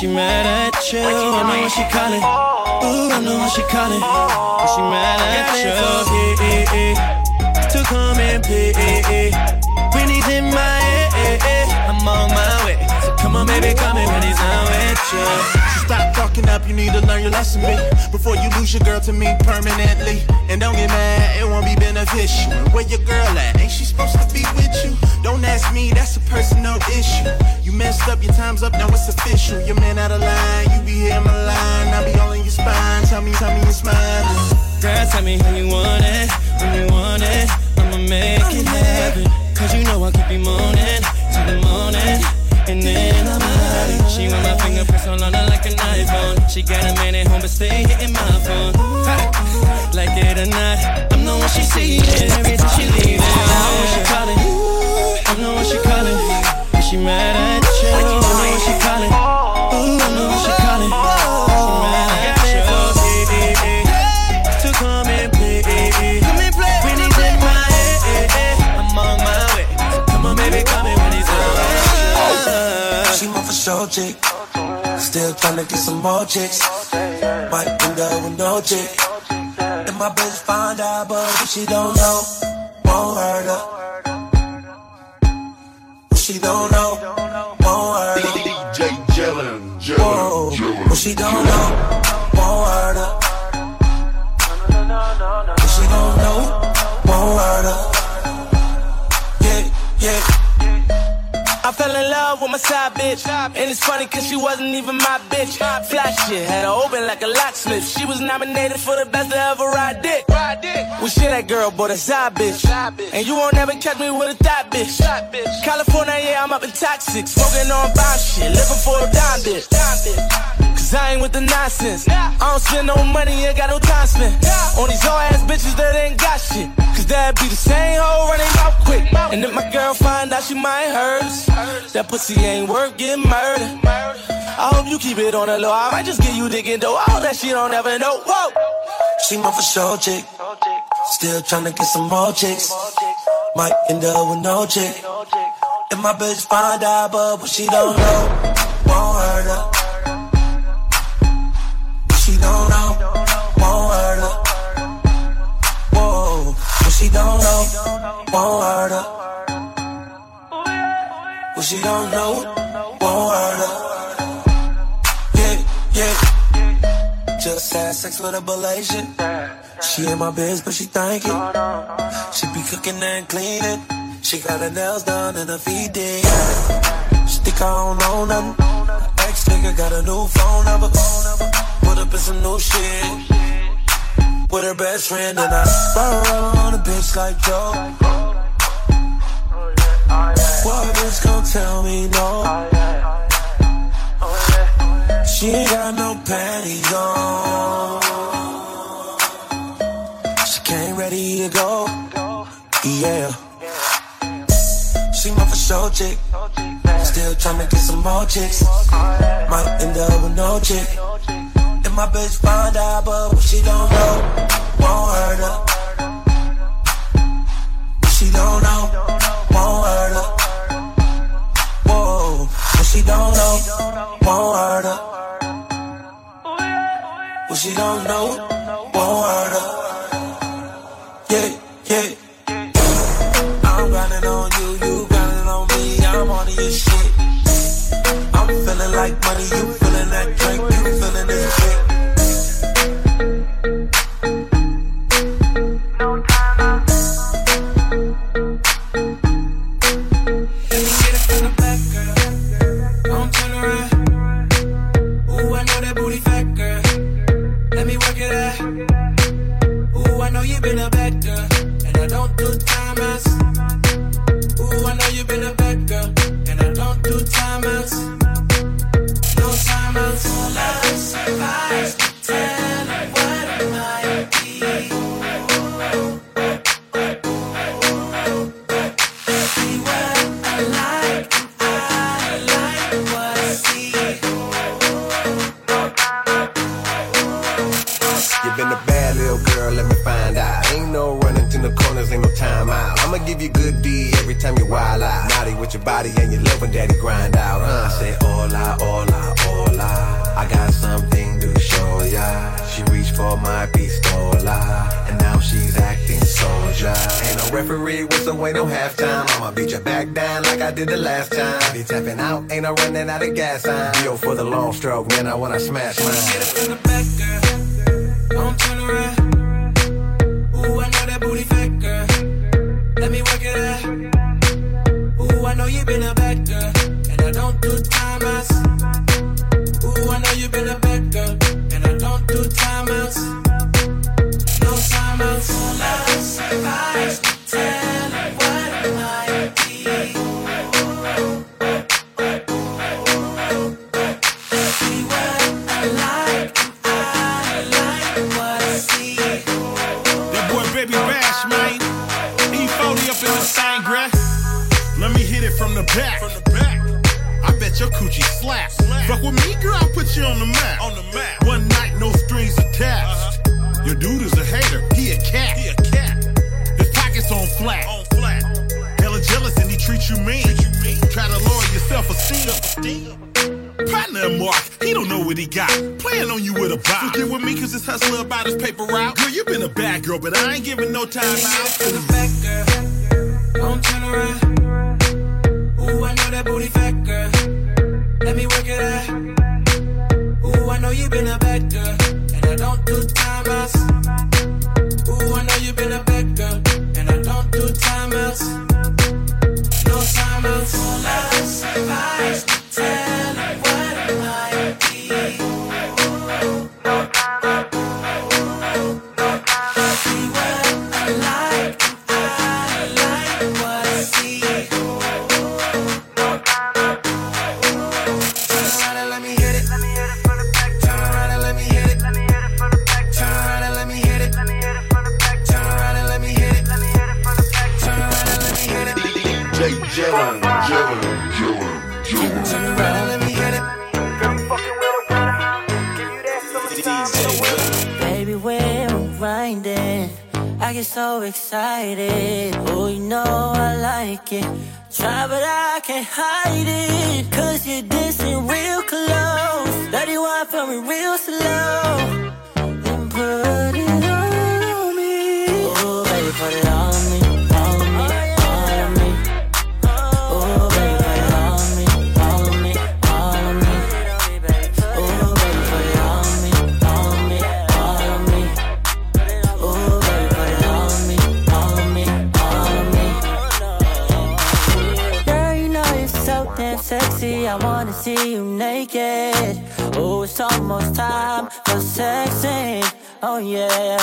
She mad at you, I know when she calling. Ooh, I know when she calling. She mad at you, yeah, yeah, yeah. To come and play. When he's in my head, I'm on my way. So come on, baby, come in when he's not with you.
Stop fucking up, you need to learn your lesson, B. Before you lose your girl to me permanently. And don't get mad, it won't be beneficial. Where your girl at? Ain't she supposed to be with you? Don't ask me, that's a personal issue. You messed up, your time's up, now it's official. Your man out of line, you be hitting my line. I be all in your spine, tell me, tell me you're smiling.
Girl, tell me how you want it, when you want it. I'ma make it happen. Cause you know I keep you moaning till the morning. And then I'm. She want my fingerprints all on her like an iPhone. She got a man at home, but stay hitting my phone. Like it or not, I'm the one she seeing every time she leaving. I know when she calling. I know when she calling. When she mad at you.
Want chick. Still tryna get some more chicks. Might end up with no chick. And my bitch find out, but if she don't know, won't hurt her. If she don't know. Won't hurt her.
DJ Jellin,
Whoa,
Jellin,
what she don't know.
I fell in love with my side bitch. And it's funny cause she wasn't even my bitch. Flash shit, had her open like a locksmith. She was nominated for the best to ever ride dick. We shit, that girl, boy, a side bitch. And you won't ever catch me with a thought bitch. California, yeah, I'm up in toxic. Smoking on bomb shit, living for a dime bitch. Cause I ain't with the nonsense. I don't spend no money, ain't got no time spent. On these ass bitches that ain't got shit. Cause that be the same hoe running mouth quick. And if my girl find out she might hurt that pussy ain't worth getting murdered. I hope you keep it on the low. I might just get you digging though. All that shit don't ever know. Whoa!
She my for sure chick. Still tryna get some more chicks. Might end up with no chick. If my bitch find out, but what she don't know, won't hurt her. Don't know, won't hurt her. Whoa, what she don't know, won't hurt her. What she don't know, won't hurt her. Yeah, yeah. Just had sex with a Malaysian. She in my biz, but she thank it. She be cooking and cleaning. She got her nails done and her feet did. She think I don't know nothing. Ex nigga got a new phone number. Some new shit. With her best friend and I burn on a bitch like Joe. What bitch gon' tell me no? She ain't got no panties on. She came ready to go. Yeah. She my for sure chick. Still tryna get some more chicks. Might end up with no chick. My bitch find out, but she don't know, won't hurt her. She don't know, won't hurt her. Whoa, what she don't know, won't hurt her. What she don't know, won't hurt her.
I
wanna
see
you
naked. Oh, it's almost time for sexing. Oh, yeah.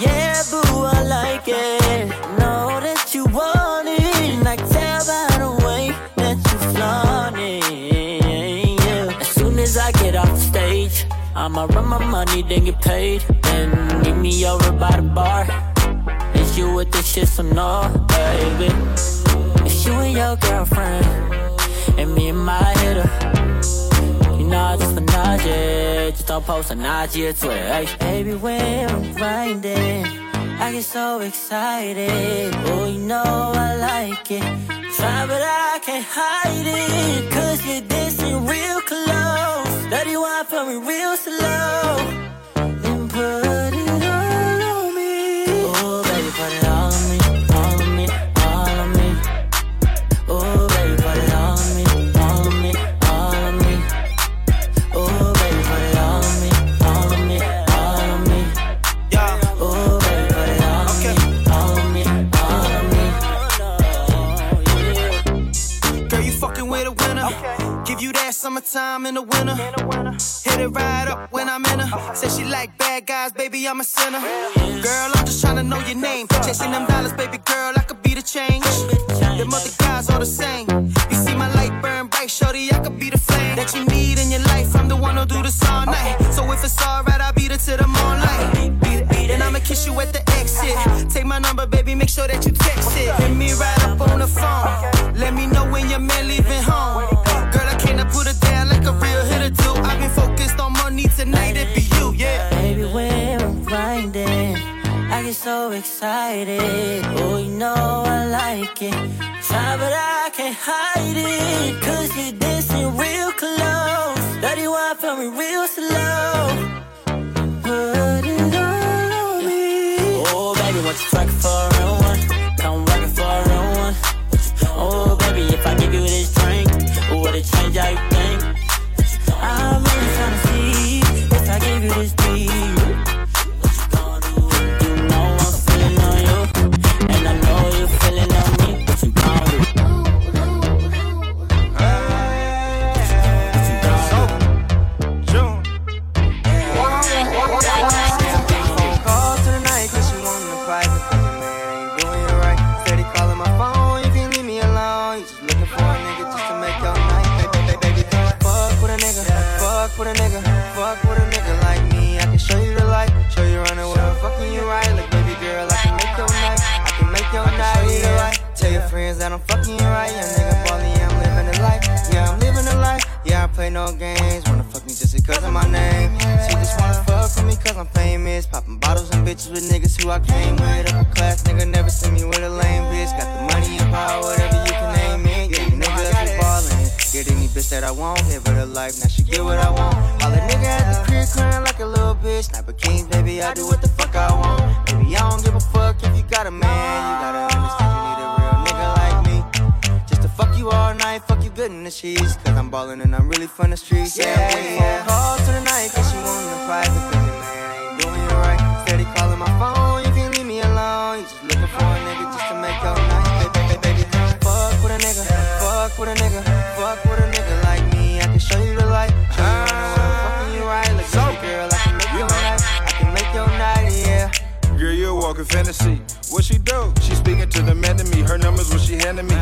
Yeah, boo, I like it. Know that you want it. I can tell by the way that you flaunt it. Yeah. As soon as I get off stage, I'ma run my money, then get paid. Then meet me over by the bar. Is you with this shit, so no, baby. It's you and your girlfriend, and me and my hitter. You know just menage it, just don't post a or Twitter. Hey, baby, when I'm grinding, I get so excited. Oh, you know I like it. Try, but I can't hide it. Cause you're dancing real close. Dirty wine for me real slow.
Summertime in the winter. Hit it right up when I'm in her. Said she like bad guys, baby, I'm a sinner. Girl, I'm just trying to know your name. Chasing them dollars, baby girl, I could be the change. Them other guys all the same. You see my light burn bright, shorty, I could be the flame that you need in your life. I'm the one who'll do this all night. So if it's alright, I'll beat it to the it. And I'ma kiss you at the exit. Take my number, baby, make sure that you text it. Hit me right up on the phone. Let me know when your man leaving home. A real hitter do. I've been focused on money tonight, it be you, yeah.
Baby, grinding, I get so excited. Oh, you know I like it. Try, but I can't hide it. Cause you're dancing real close. Dirty wine me real
with niggas who I came with. Upper class nigga never see me with a lame bitch. Got the money and power, whatever you can name it. Yeah, you niggas be ballin'. Get any bitch that I want, live her the life. Now she get what I want. All the nigga at the crib crying like a little bitch. Sniper Kings, baby, I do what the fuck I want. Baby, I don't give a fuck if you got a man. You gotta understand you need a real nigga like me. Just to fuck you all night, fuck you
good in the sheets. Cause I'm ballin' and I'm really from the streets. Yeah, waiting for calls to the night. Cause she want a private. Cause man Girl,
you a walking fantasy. What she do? She speaking to the man to me. Her numbers what she handed me.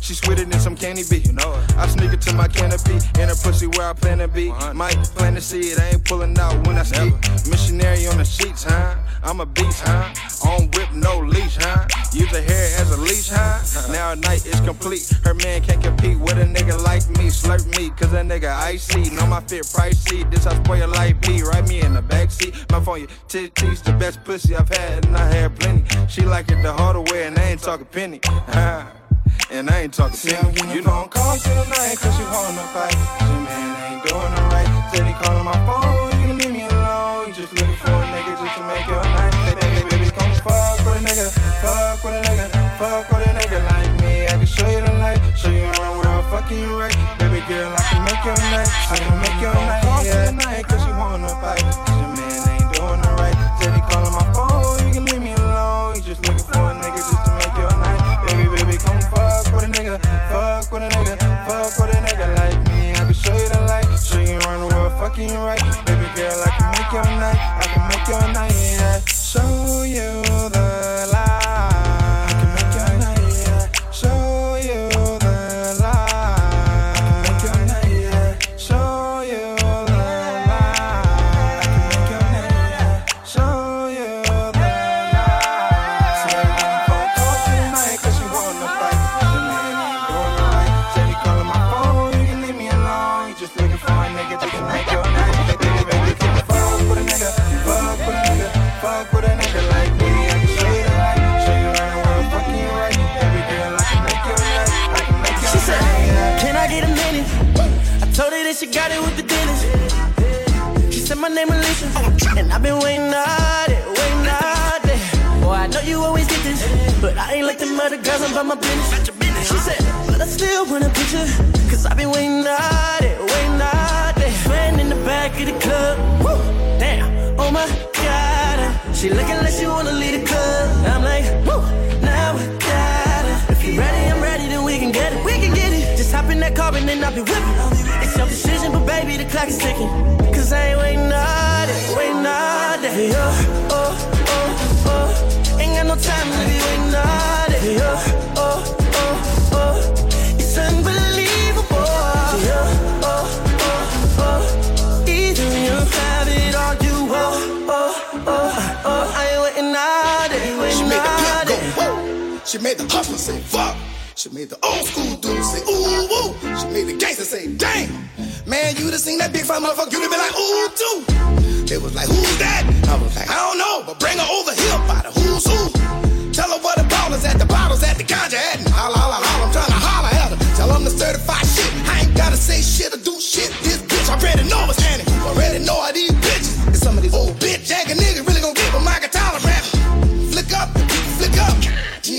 She sweeter than some candy bee. You know it. I sneak it to my canopy in her pussy where I plan to be. Might plant to see it. I ain't pulling out when I ski. Missionary on the sheets, huh? I'm a beast, huh? On whip, no leash, huh? Use her hair as a leash, huh? *laughs* Now at night is complete. Her man can't compete with a nigga like me. Slurp me, cause that nigga icy. Know my fit pricey. This how spoil your life be. Right me in the backseat. My phone, your titties, the best pussy I've had, and I had plenty. She like it the harder way, and I ain't talking penny. Huh? *laughs* And I ain't talking penny. You know I'm calling tonight, cause she wanna fight. She man ain't doing it right. Steady calling my phone, nigga. Fuck with a nigga. Fuck with a nigga like me. I can show you the light. Show you around where I'm fucking right. Baby girl, I can make your night. I can make your night. Call yeah. tonight, cause she wanna fight. Your man ain't doing it right. Steady calling my phone, you can leave me alone. You just looking for a nigga just to make your night. Baby, baby, come fuck with a nigga. Fuck with a nigga. Fuck with a nigga like me. I can show you the light. Show you the world fucking right. Baby
been waiting all day, waiting all day. Boy, I know you always get this, but I ain't like them other girls. I'm about my business. She said, but I still want a picture, cause I've been waiting all day, waiting all day. Friend in the back of the club, woo, damn, oh my god. Uh, she looking like she wanna leave the club. I'm like, woo, now I got her. If you ready, I'm ready, then we can get it, we can get it. Just hop in that car and then I'll be whipping. It's your decision, but baby, the clock is ticking. Cause I ain't
She made the hustler say fuck. She made the old school dude say ooh woo. She made the gangster say damn. Man, you done seen that big fat motherfucker, you done been like ooh too. They was like who's that? I was like I don't know, but bring her over here by the who's who. Tell her where the ballers at, the bottles at, the ganja at, and holla holla holla. I'm trying to holla at her. Tell them the certified shit. I ain't gotta say shit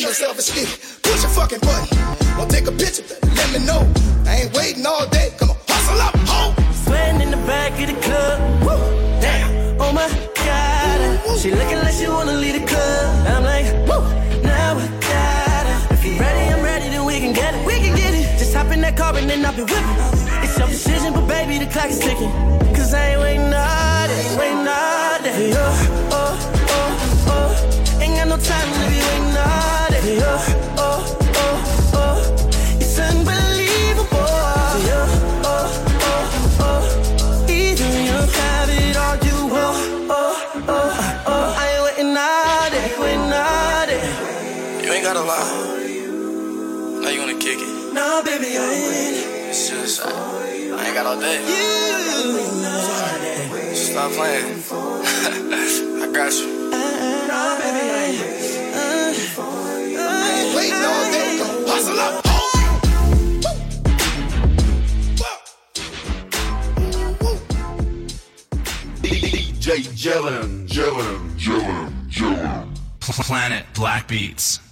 You yourself a stick. Push a fucking button. Don't take a picture. Let me know. I ain't waiting all day. Come on, hustle up, ho.
Sweating in the back of the club. Woo, damn, oh my god. She looking like she wanna leave the club. I'm like, woo, now I got her. If you ready, I'm ready, then we can get it. We can get it. Just hop in that car and then I'll be whipping. It's your decision, but baby, the clock is ticking. Cause I ain't waiting all day, waiting all day. Oh, oh, oh, oh. Ain't got no time to be waiting all day. Oh, oh, oh, oh. It's unbelievable. Oh, oh, oh, oh. Either you have it or you oh, oh, oh, oh. I ain't waiting all day, waiting all day.
You ain't gotta lie. Now you wanna kick it.
No, baby, I ain't.
It's just, I, I ain't got all day. Stop playing. *laughs* I got you.
Uh-uh, no, baby, I ain't.
I ain't waiting all day. Hustle up.
DJ Jellin, Jellin, Jellin, Jellin.
Planet Black Beats.